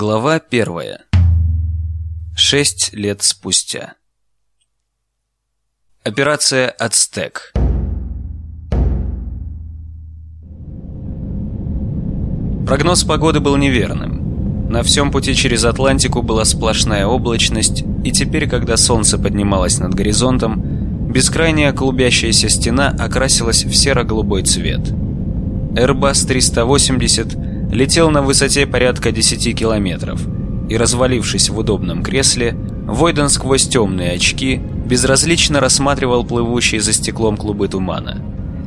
Глава первая. Шесть лет спустя. Операция «Ацтек». Прогноз погоды был неверным. На всем пути через Атлантику была сплошная облачность, и теперь, когда солнце поднималось над горизонтом, бескрайняя клубящаяся стена окрасилась в серо-голубой цвет. Airbus 380 летел на высоте порядка 10 километров, и, развалившись в удобном кресле, Войден сквозь темные очки безразлично рассматривал плывущие за стеклом клубы тумана.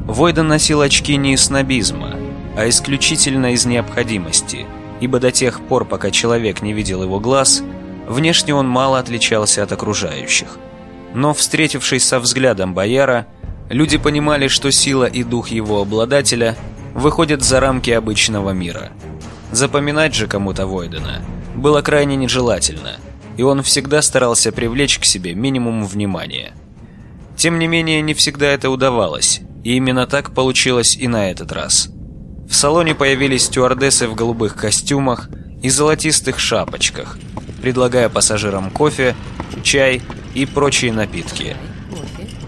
Войден носил очки не из снобизма, а исключительно из необходимости, ибо до тех пор, пока человек не видел его глаз, внешне он мало отличался от окружающих. Но, встретившись со взглядом бояра, люди понимали, что сила и дух его обладателя выходят за рамки обычного мира. Запоминать же кому-то Войдена было крайне нежелательно, и он всегда старался привлечь к себе минимум внимания. Тем не менее, не всегда это удавалось, и именно так получилось и на этот раз. В салоне появились стюардессы в голубых костюмах и золотистых шапочках, предлагая пассажирам кофе, чай и прочие напитки.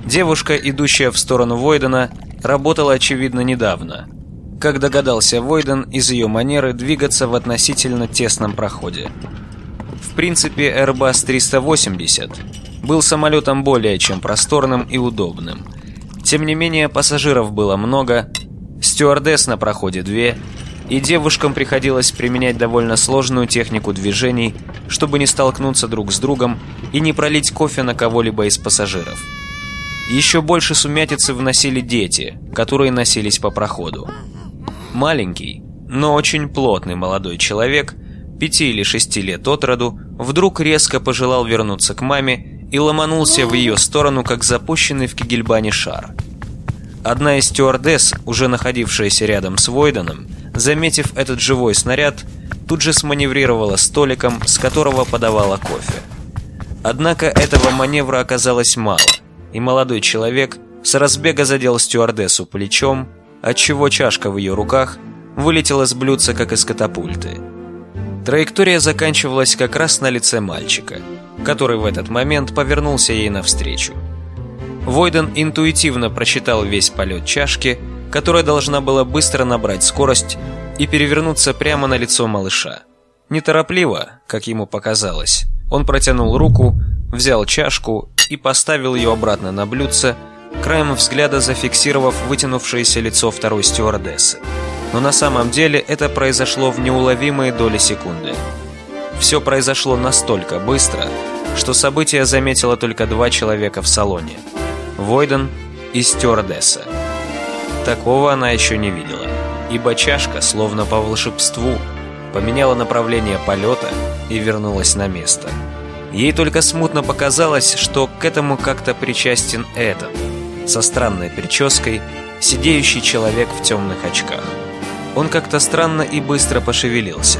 Девушка, идущая в сторону Войдена, работала, очевидно, недавно – как догадался Войден из ее манеры двигаться в относительно тесном проходе. В принципе, Airbus 380 был самолетом более чем просторным и удобным. Тем не менее, пассажиров было много, стюардесс на проходе две, и девушкам приходилось применять довольно сложную технику движений, чтобы не столкнуться друг с другом и не пролить кофе на кого-либо из пассажиров. Еще больше сумятицы вносили дети, которые носились по проходу. Маленький, но очень плотный молодой человек, пяти или шести лет от роду, вдруг резко пожелал вернуться к маме и ломанулся в ее сторону, как запущенный в Кигельбане шар. Одна из стюардесс, уже находившаяся рядом с Войденом, заметив этот живой снаряд, тут же сманеврировала столиком, с которого подавала кофе. Однако этого маневра оказалось мало, и молодой человек с разбега задел стюардессу плечом, отчего чашка в ее руках вылетела с блюдца, как из катапульты. Траектория заканчивалась как раз на лице мальчика, который в этот момент повернулся ей навстречу. Войден интуитивно просчитал весь полет чашки, которая должна была быстро набрать скорость и перевернуться прямо на лицо малыша. Неторопливо, как ему показалось, он протянул руку, взял чашку и поставил ее обратно на блюдце, краем взгляда зафиксировав вытянувшееся лицо второй стюардессы. Но на самом деле это произошло в неуловимые доли секунды. Все произошло настолько быстро, что событие заметило только два человека в салоне – Войден и стюардесса. Такого она еще не видела, ибо чашка, словно по волшебству, поменяла направление полета и вернулась на место. Ей только смутно показалось, что к этому как-то причастен этот – со странной прической, сидеющий человек в темных очках. Он как-то странно и быстро пошевелился.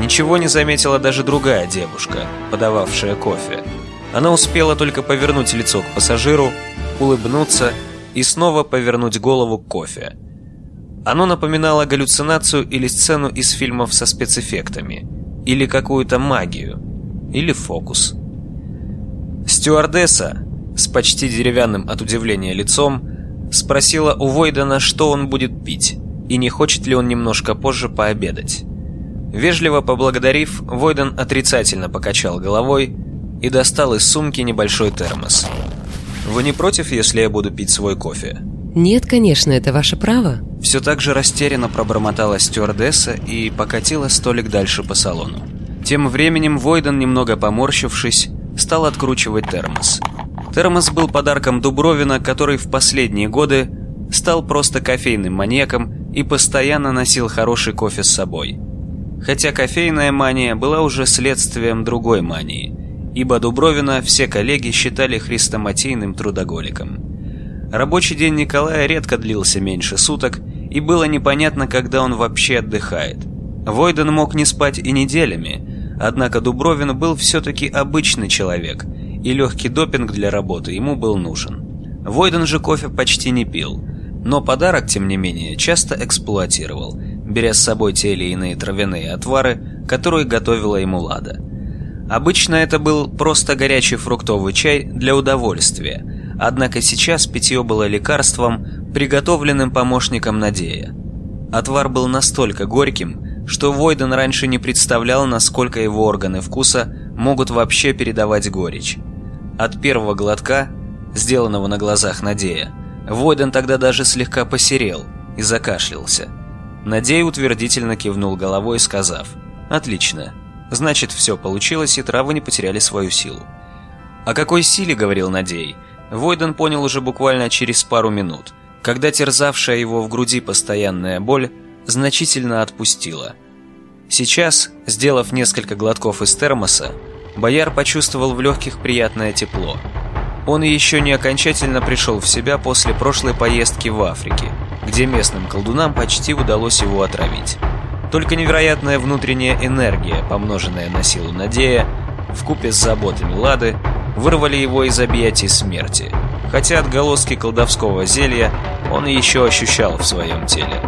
Ничего не заметила даже другая девушка, подававшая кофе. Она успела только повернуть лицо к пассажиру, улыбнуться и снова повернуть голову к кофе. Оно напоминало галлюцинацию или сцену из фильмов со спецэффектами, или какую-то магию, или фокус. Стюардесса, с почти деревянным от удивления лицом, спросила у Войдена, что он будет пить, и не хочет ли он немножко позже пообедать. Вежливо поблагодарив, Войден отрицательно покачал головой и достал из сумки небольшой термос. «Вы не против, если я буду пить свой кофе?» «Нет, конечно, это ваше право». Все так же растерянно пробормотала стюардесса и покатила столик дальше по салону. Тем временем Войден, немного поморщившись, стал откручивать термос – Термос был подарком Дубровина, который в последние годы стал просто кофейным маньяком и постоянно носил хороший кофе с собой. Хотя кофейная мания была уже следствием другой мании, ибо Дубровина все коллеги считали хрестоматийным трудоголиком. Рабочий день Николая редко длился меньше суток, и было непонятно, когда он вообще отдыхает. Войден мог не спать и неделями, однако Дубровин был все-таки обычный человек – и легкий допинг для работы ему был нужен. Войден же кофе почти не пил, но подарок, тем не менее, часто эксплуатировал, беря с собой те или иные травяные отвары, которые готовила ему Лада. Обычно это был просто горячий фруктовый чай для удовольствия, однако сейчас питье было лекарством, приготовленным помощником Надея. Отвар был настолько горьким, что Войден раньше не представлял, насколько его органы вкуса могут вообще передавать горечь. От первого глотка, сделанного на глазах Надея, Войден тогда даже слегка посерел и закашлялся. Надей утвердительно кивнул головой, сказав «Отлично, значит все получилось и травы не потеряли свою силу». О какой силе говорил Надей, Войден понял уже буквально через пару минут, когда терзавшая его в груди постоянная боль значительно отпустила. Сейчас, сделав несколько глотков из термоса, Бояр почувствовал в легких приятное тепло. Он еще не окончательно пришел в себя после прошлой поездки в Африке, где местным колдунам почти удалось его отравить. Только невероятная внутренняя энергия, помноженная на силу Надея, вкупе с заботами Лады, вырвали его из объятий смерти, хотя отголоски колдовского зелья он еще ощущал в своем теле.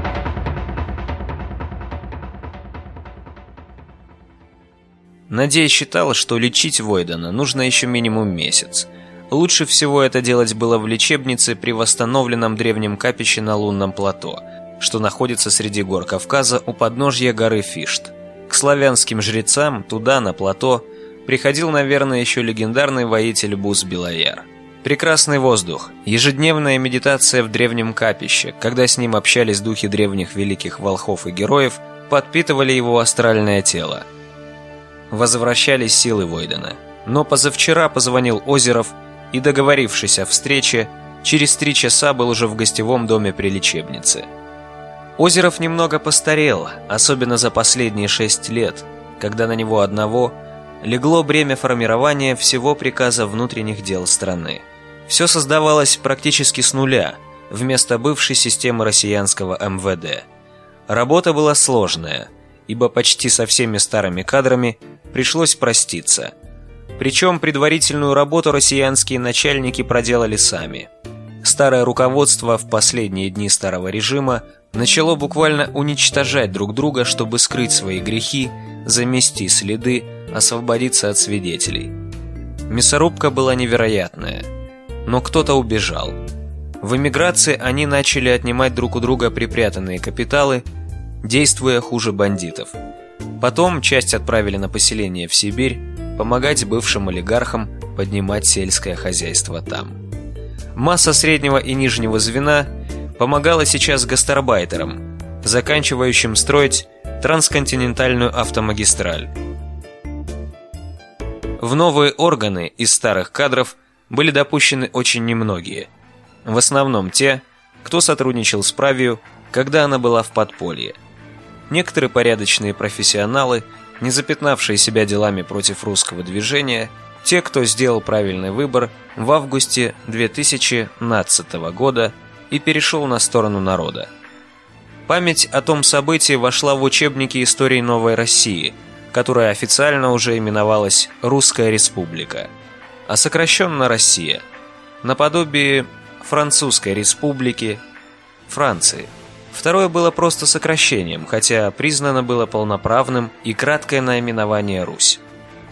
Надея считала, что лечить Войдена нужно еще минимум месяц. Лучше всего это делать было в лечебнице при восстановленном древнем капище на лунном плато, что находится среди гор Кавказа у подножья горы Фишт. К славянским жрецам, туда, на плато, приходил, наверное, еще легендарный воитель Бус Белояр. Прекрасный воздух, ежедневная медитация в древнем капище, когда с ним общались духи древних великих волхов и героев, подпитывали его астральное тело – возвращались силы Войдена. Но позавчера позвонил Озеров и, договорившись о встрече, через три часа был уже в гостевом доме при лечебнице. Озеров немного постарел, особенно за последние шесть лет, когда на него одного легло бремя формирования всего приказа внутренних дел страны. Все создавалось практически с нуля, вместо бывшей системы россиянского МВД. Работа была сложная, ибо почти со всеми старыми кадрами пришлось проститься. Причем предварительную работу россиянские начальники проделали сами. Старое руководство в последние дни старого режима начало буквально уничтожать друг друга, чтобы скрыть свои грехи, замести следы, освободиться от свидетелей. Мясорубка была невероятная, но кто-то убежал. В эмиграции они начали отнимать друг у друга припрятанные капиталы, действуя хуже бандитов – Потом часть отправили на поселение в Сибирь, помогать бывшим олигархам поднимать сельское хозяйство там. Масса среднего и нижнего звена помогала сейчас гастарбайтерам, заканчивающим строить трансконтинентальную автомагистраль. В новые органы из старых кадров были допущены очень немногие. В основном те, кто сотрудничал с Правию, когда она была в подполье – Некоторые порядочные профессионалы, не запятнавшие себя делами против русского движения, те, кто сделал правильный выбор в августе 2012 года и перешел на сторону народа. Память о том событии вошла в учебники истории Новой России, которая официально уже именовалась Русская Республика, а сокращенно Россия, наподобие Французской Республики, Франции. Второе было просто сокращением, хотя признано было полноправным и краткое наименование Русь.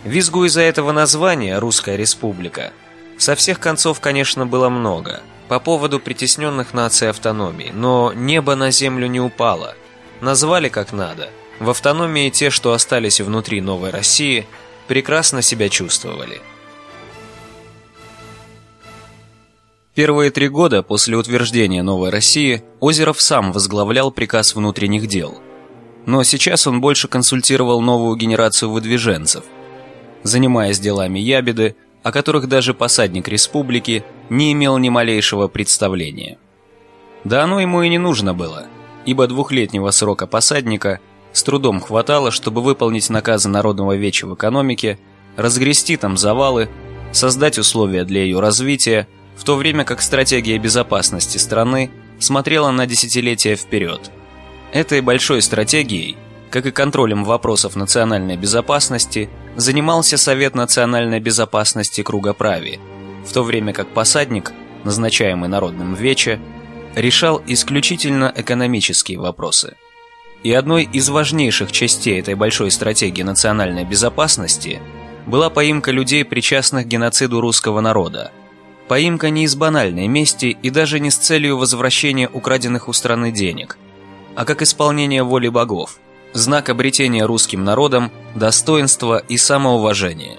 Визгу из-за этого названия «Русская республика» со всех концов, конечно, было много по поводу притесненных наций автономии, но небо на землю не упало. Назвали как надо. В автономии те, что остались внутри Новой России, прекрасно себя чувствовали – Первые три года после утверждения новой России Озеров сам возглавлял приказ внутренних дел. Но сейчас он больше консультировал новую генерацию выдвиженцев, занимаясь делами ябеды, о которых даже посадник республики не имел ни малейшего представления. Да оно ему и не нужно было, ибо двухлетнего срока посадника с трудом хватало, чтобы выполнить наказы Народного веча в экономике, разгрести там завалы, создать условия для ее развития, в то время как стратегия безопасности страны смотрела на десятилетия вперед. Этой большой стратегией, как и контролем вопросов национальной безопасности, занимался Совет национальной безопасности Кругоправи, в то время как посадник, назначаемый Народным Вече, решал исключительно экономические вопросы. И одной из важнейших частей этой большой стратегии национальной безопасности была поимка людей, причастных к геноциду русского народа. Поимка не из банальной мести и даже не с целью возвращения украденных у страны денег, а как исполнение воли богов, знак обретения русским народом достоинства и самоуважения.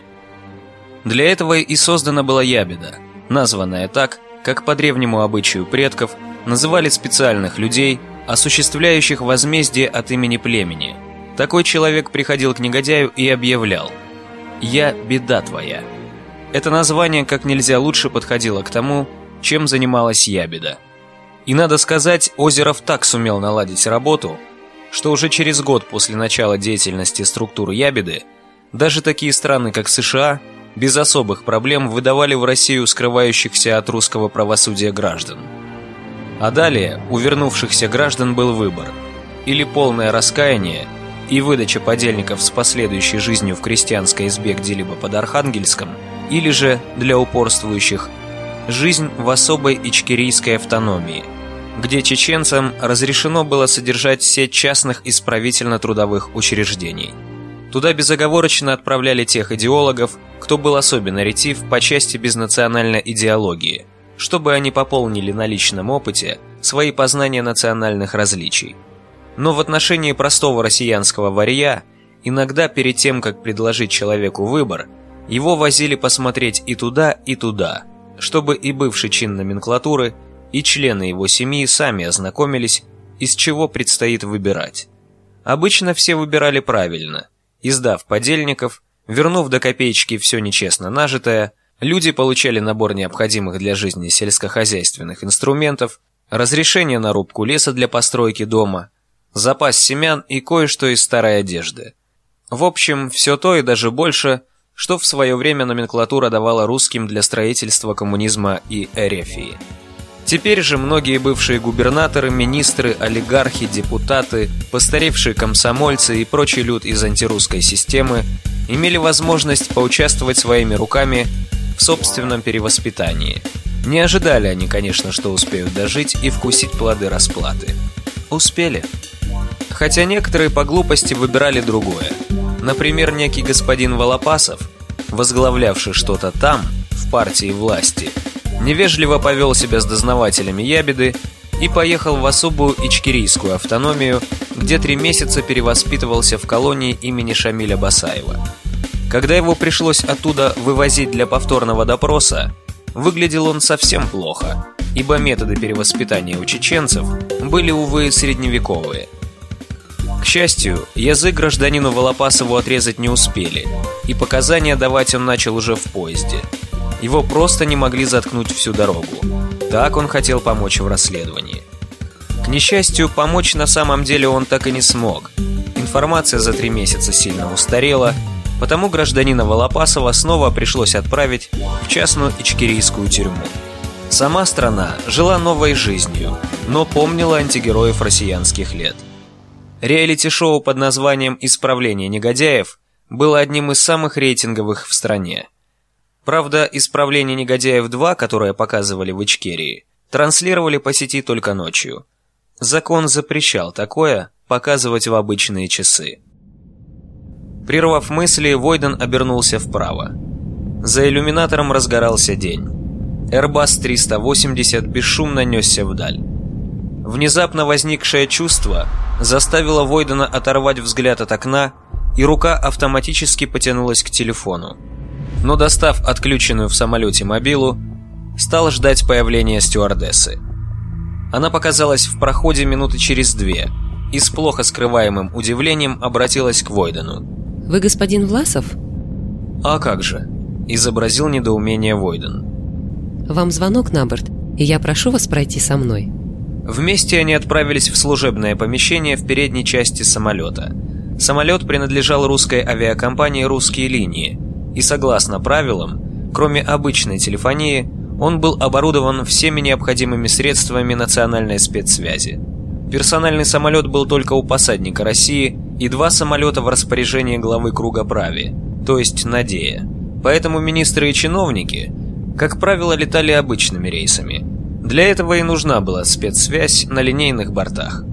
Для этого и создана была ябеда, названная так, как по древнему обычаю предков называли специальных людей, осуществляющих возмездие от имени племени. Такой человек приходил к негодяю и объявлял «Я беда твоя». Это название как нельзя лучше подходило к тому, чем занималась ябеда. И надо сказать, Озеров так сумел наладить работу, что уже через год после начала деятельности структур ябеды даже такие страны, как США, без особых проблем выдавали в Россию скрывающихся от русского правосудия граждан. А далее у вернувшихся граждан был выбор – или полное раскаяние и выдача подельников с последующей жизнью в крестьянской избе где-либо под Архангельском, или же, для упорствующих, жизнь в особой ичкерийской автономии, где чеченцам разрешено было содержать сеть частных исправительно-трудовых учреждений. Туда безоговорочно отправляли тех идеологов, кто был особенно ретив по части безнациональной идеологии – чтобы они пополнили на личном опыте свои познания национальных различий. Но в отношении простого россиянского варья, иногда перед тем, как предложить человеку выбор, его возили посмотреть и туда, и туда, чтобы и бывший чин номенклатуры, и члены его семьи сами ознакомились, из чего предстоит выбирать. Обычно все выбирали правильно, издав подельников, вернув до копеечки все нечестно нажитое – Люди получали набор необходимых для жизни сельскохозяйственных инструментов, разрешение на рубку леса для постройки дома, запас семян и кое-что из старой одежды. В общем, все то и даже больше, что в свое время номенклатура давала русским для строительства коммунизма и эрефии. Теперь же многие бывшие губернаторы, министры, олигархи, депутаты, постаревшие комсомольцы и прочий люд из антирусской системы имели возможность поучаствовать своими руками в собственном перевоспитании. Не ожидали они, конечно, что успеют дожить и вкусить плоды расплаты. Успели. Хотя некоторые по глупости выбирали другое. Например, некий господин Волопасов, возглавлявший что-то там, в партии власти, невежливо повел себя с дознавателями ябеды и поехал в особую ичкерийскую автономию, где три месяца перевоспитывался в колонии имени Шамиля Басаева. Когда его пришлось оттуда вывозить для повторного допроса, выглядел он совсем плохо, ибо методы перевоспитания у чеченцев были, увы, средневековые. К счастью, язык гражданину Волопасову отрезать не успели, и показания давать он начал уже в поезде. Его просто не могли заткнуть всю дорогу. Так он хотел помочь в расследовании. К несчастью, помочь на самом деле он так и не смог. Информация за три месяца сильно устарела, Потому гражданина Волопасова снова пришлось отправить в частную ичкерийскую тюрьму. Сама страна жила новой жизнью, но помнила антигероев россиянских лет. Реалити-шоу под названием «Исправление негодяев» было одним из самых рейтинговых в стране. Правда, «Исправление негодяев 2», которое показывали в Ичкерии, транслировали по сети только ночью. Закон запрещал такое показывать в обычные часы. Прервав мысли, Войден обернулся вправо. За иллюминатором разгорался день. Airbus 380 бесшумно несся вдаль. Внезапно возникшее чувство заставило Войдена оторвать взгляд от окна, и рука автоматически потянулась к телефону. Но достав отключенную в самолете мобилу, стал ждать появления стюардессы. Она показалась в проходе минуты через две и с плохо скрываемым удивлением обратилась к Войдену. Вы господин Власов? А как же? Изобразил недоумение Войден. Вам звонок на борт, и я прошу вас пройти со мной. Вместе они отправились в служебное помещение в передней части самолета. Самолет принадлежал русской авиакомпании «Русские линии», и согласно правилам, кроме обычной телефонии, он был оборудован всеми необходимыми средствами национальной спецсвязи. Персональный самолет был только у посадника России и два самолета в распоряжении главы круга прави, то есть Надея. Поэтому министры и чиновники, как правило, летали обычными рейсами. Для этого и нужна была спецсвязь на линейных бортах.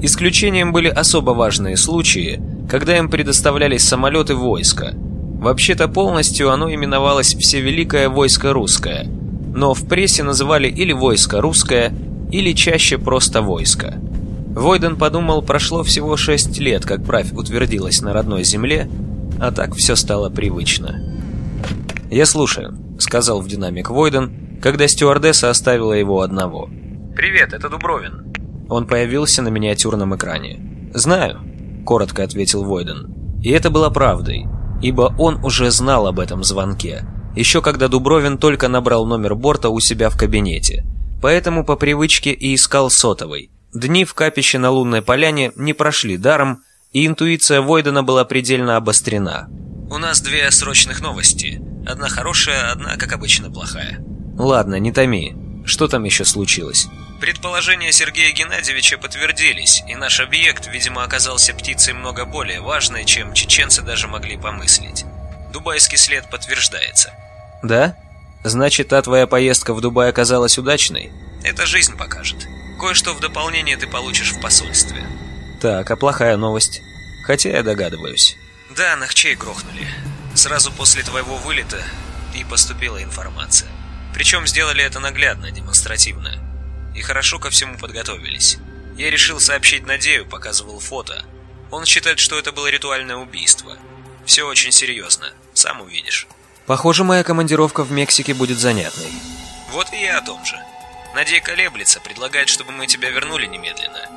Исключением были особо важные случаи, когда им предоставлялись самолеты войска. Вообще-то полностью оно именовалось «Всевеликое войско русское», но в прессе называли или «Войско русское», или чаще просто «Войско». Войден подумал, прошло всего шесть лет, как правь утвердилась на родной земле, а так все стало привычно. «Я слушаю», — сказал в динамик Войден, когда стюардесса оставила его одного. «Привет, это Дубровин». Он появился на миниатюрном экране. «Знаю», — коротко ответил Войден. И это было правдой, ибо он уже знал об этом звонке, еще когда Дубровин только набрал номер борта у себя в кабинете. Поэтому по привычке и искал сотовый. Дни в капище на лунной поляне не прошли даром, и интуиция Войдена была предельно обострена. «У нас две срочных новости. Одна хорошая, одна, как обычно, плохая». «Ладно, не томи. Что там еще случилось?» Предположения Сергея Геннадьевича подтвердились, и наш объект, видимо, оказался птицей много более важной, чем чеченцы даже могли помыслить. Дубайский след подтверждается. «Да? Значит, та твоя поездка в Дубай оказалась удачной?» «Это жизнь покажет. Кое-что в дополнение ты получишь в посольстве». «Так, а плохая новость?» «Хотя я догадываюсь». «Да, Нахчей грохнули. Сразу после твоего вылета и поступила информация. Причем сделали это наглядно, демонстративно и хорошо ко всему подготовились. Я решил сообщить Надею, показывал фото. Он считает, что это было ритуальное убийство. Все очень серьезно, сам увидишь. Похоже, моя командировка в Мексике будет занятной. Вот и я о том же. Надея колеблется, предлагает, чтобы мы тебя вернули немедленно.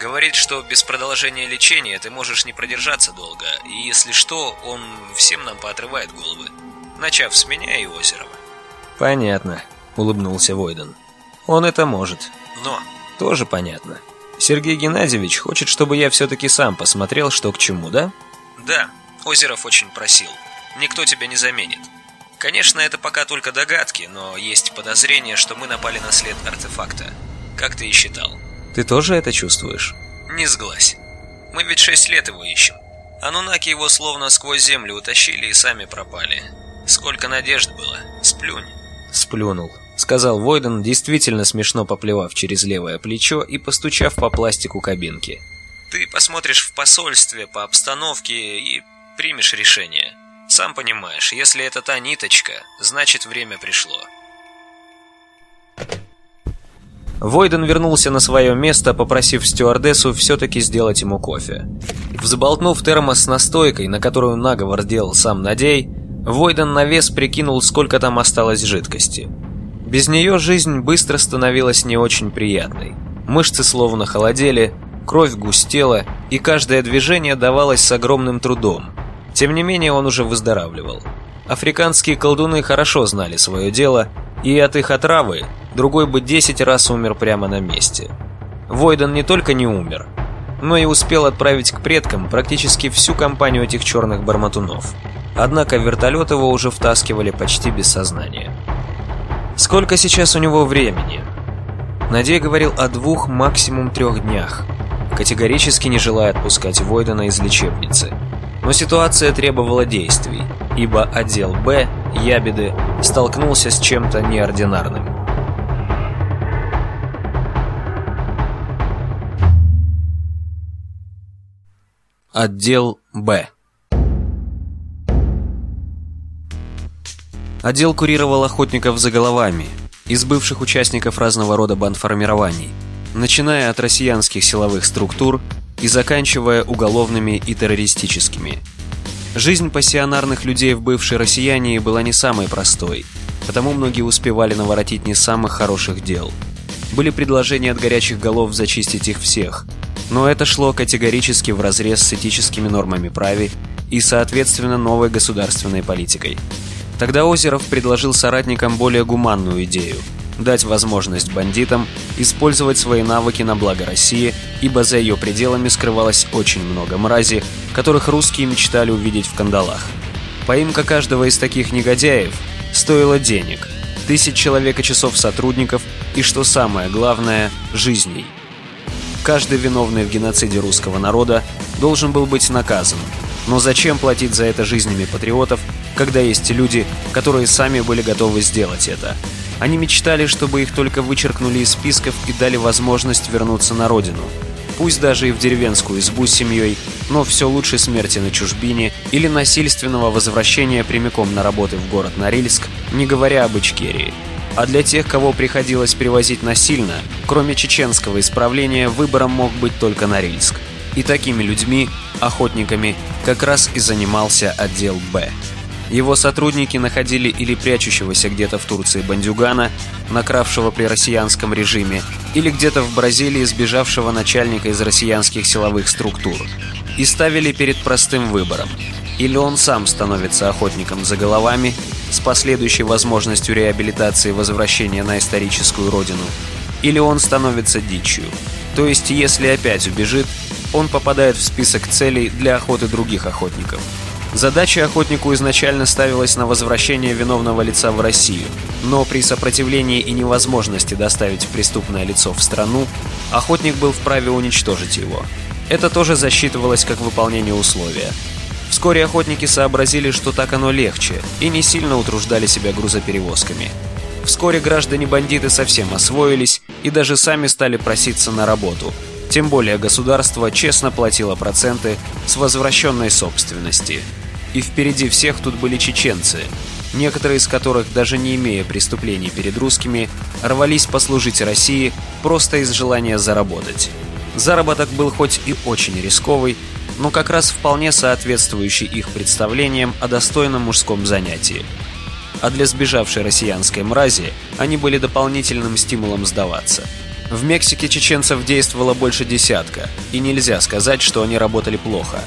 Говорит, что без продолжения лечения ты можешь не продержаться долго, и если что, он всем нам поотрывает головы, начав с меня и Озерова. Понятно, улыбнулся Войден. Он это может. Но... Тоже понятно. Сергей Геннадьевич хочет, чтобы я все-таки сам посмотрел, что к чему, да? Да, Озеров очень просил. Никто тебя не заменит. Конечно, это пока только догадки, но есть подозрение, что мы напали на след артефакта. Как ты и считал. Ты тоже это чувствуешь? Не сглазь. Мы ведь шесть лет его ищем. Анунаки его словно сквозь землю утащили и сами пропали. Сколько надежд было. Сплюнь. Сплюнул. — сказал Войден, действительно смешно поплевав через левое плечо и постучав по пластику кабинки. «Ты посмотришь в посольстве по обстановке и примешь решение. Сам понимаешь, если это та ниточка, значит время пришло». Войден вернулся на свое место, попросив стюардессу все-таки сделать ему кофе. Взболтнув термос с настойкой, на которую наговор делал сам Надей, Войден на вес прикинул, сколько там осталось жидкости. Без нее жизнь быстро становилась не очень приятной. Мышцы словно холодели, кровь густела, и каждое движение давалось с огромным трудом. Тем не менее он уже выздоравливал. Африканские колдуны хорошо знали свое дело, и от их отравы другой бы 10 раз умер прямо на месте. Войден не только не умер, но и успел отправить к предкам практически всю компанию этих черных барматунов. Однако вертолет его уже втаскивали почти без сознания. Сколько сейчас у него времени? Надей говорил о двух, максимум трех днях, категорически не желая отпускать Войдена из лечебницы. Но ситуация требовала действий, ибо отдел «Б» Ябеды столкнулся с чем-то неординарным. Отдел «Б» Отдел курировал охотников за головами, из бывших участников разного рода бандформирований, начиная от россиянских силовых структур и заканчивая уголовными и террористическими. Жизнь пассионарных людей в бывшей Россиянии была не самой простой, потому многие успевали наворотить не самых хороших дел. Были предложения от горячих голов зачистить их всех, но это шло категорически вразрез с этическими нормами праве и, соответственно, новой государственной политикой – Тогда Озеров предложил соратникам более гуманную идею – дать возможность бандитам использовать свои навыки на благо России, ибо за ее пределами скрывалось очень много мрази, которых русские мечтали увидеть в кандалах. Поимка каждого из таких негодяев стоила денег, тысяч человека часов сотрудников и, что самое главное, жизней. Каждый виновный в геноциде русского народа должен был быть наказан. Но зачем платить за это жизнями патриотов, когда есть люди, которые сами были готовы сделать это. Они мечтали, чтобы их только вычеркнули из списков и дали возможность вернуться на родину. пусть даже и в деревенскую избу с семьей, но все лучше смерти на чужбине или насильственного возвращения прямиком на работы в город Норильск, не говоря об Ичкерии. А для тех, кого приходилось привозить насильно, кроме чеченского исправления, выбором мог быть только Норильск. И такими людьми, охотниками, как раз и занимался отдел «Б». Его сотрудники находили или прячущегося где-то в Турции бандюгана, накравшего при россиянском режиме, или где-то в Бразилии сбежавшего начальника из россиянских силовых структур, и ставили перед простым выбором. Или он сам становится охотником за головами, с последующей возможностью реабилитации и возвращения на историческую родину, или он становится дичью. То есть, если опять убежит, он попадает в список целей для охоты других охотников. Задача охотнику изначально ставилась на возвращение виновного лица в Россию, но при сопротивлении и невозможности доставить преступное лицо в страну, охотник был вправе уничтожить его. Это тоже засчитывалось как выполнение условия. Вскоре охотники сообразили, что так оно легче, и не сильно утруждали себя грузоперевозками. Вскоре граждане-бандиты совсем освоились и даже сами стали проситься на работу. Тем более государство честно платило проценты с возвращенной собственности. И впереди всех тут были чеченцы, некоторые из которых, даже не имея преступлений перед русскими, рвались послужить России просто из желания заработать. Заработок был хоть и очень рисковый, но как раз вполне соответствующий их представлениям о достойном мужском занятии. А для сбежавшей россиянской мрази они были дополнительным стимулом сдаваться. В Мексике чеченцев действовало больше десятка, и нельзя сказать, что они работали плохо.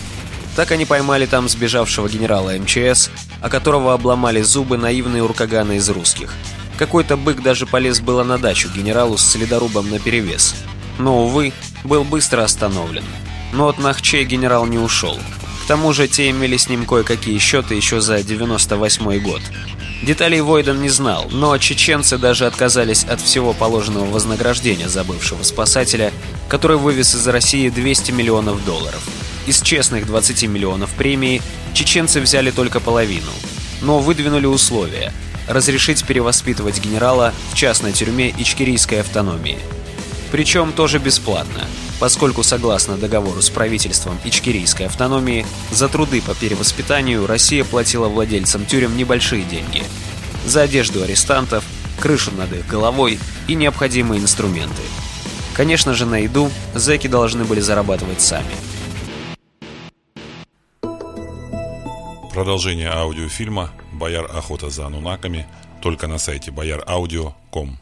Так они поймали там сбежавшего генерала МЧС, о которого обломали зубы наивные уркаганы из русских. Какой-то бык даже полез было на дачу генералу с следорубом наперевес. Но, увы, был быстро остановлен. Но от Нахчей генерал не ушел. К тому же те имели с ним кое-какие счеты еще за 98 год. Деталей Войден не знал, но чеченцы даже отказались от всего положенного вознаграждения за бывшего спасателя, который вывез из России 200 миллионов долларов. Из честных 20 миллионов премии чеченцы взяли только половину, но выдвинули условия – разрешить перевоспитывать генерала в частной тюрьме Ичкерийской автономии. Причем тоже бесплатно – поскольку согласно договору с правительством Ичкерийской автономии за труды по перевоспитанию Россия платила владельцам тюрем небольшие деньги. За одежду арестантов, крышу над их головой и необходимые инструменты. Конечно же, на еду зэки должны были зарабатывать сами. Продолжение аудиофильма «Бояр охота за анунаками» только на сайте boyaraudio.com.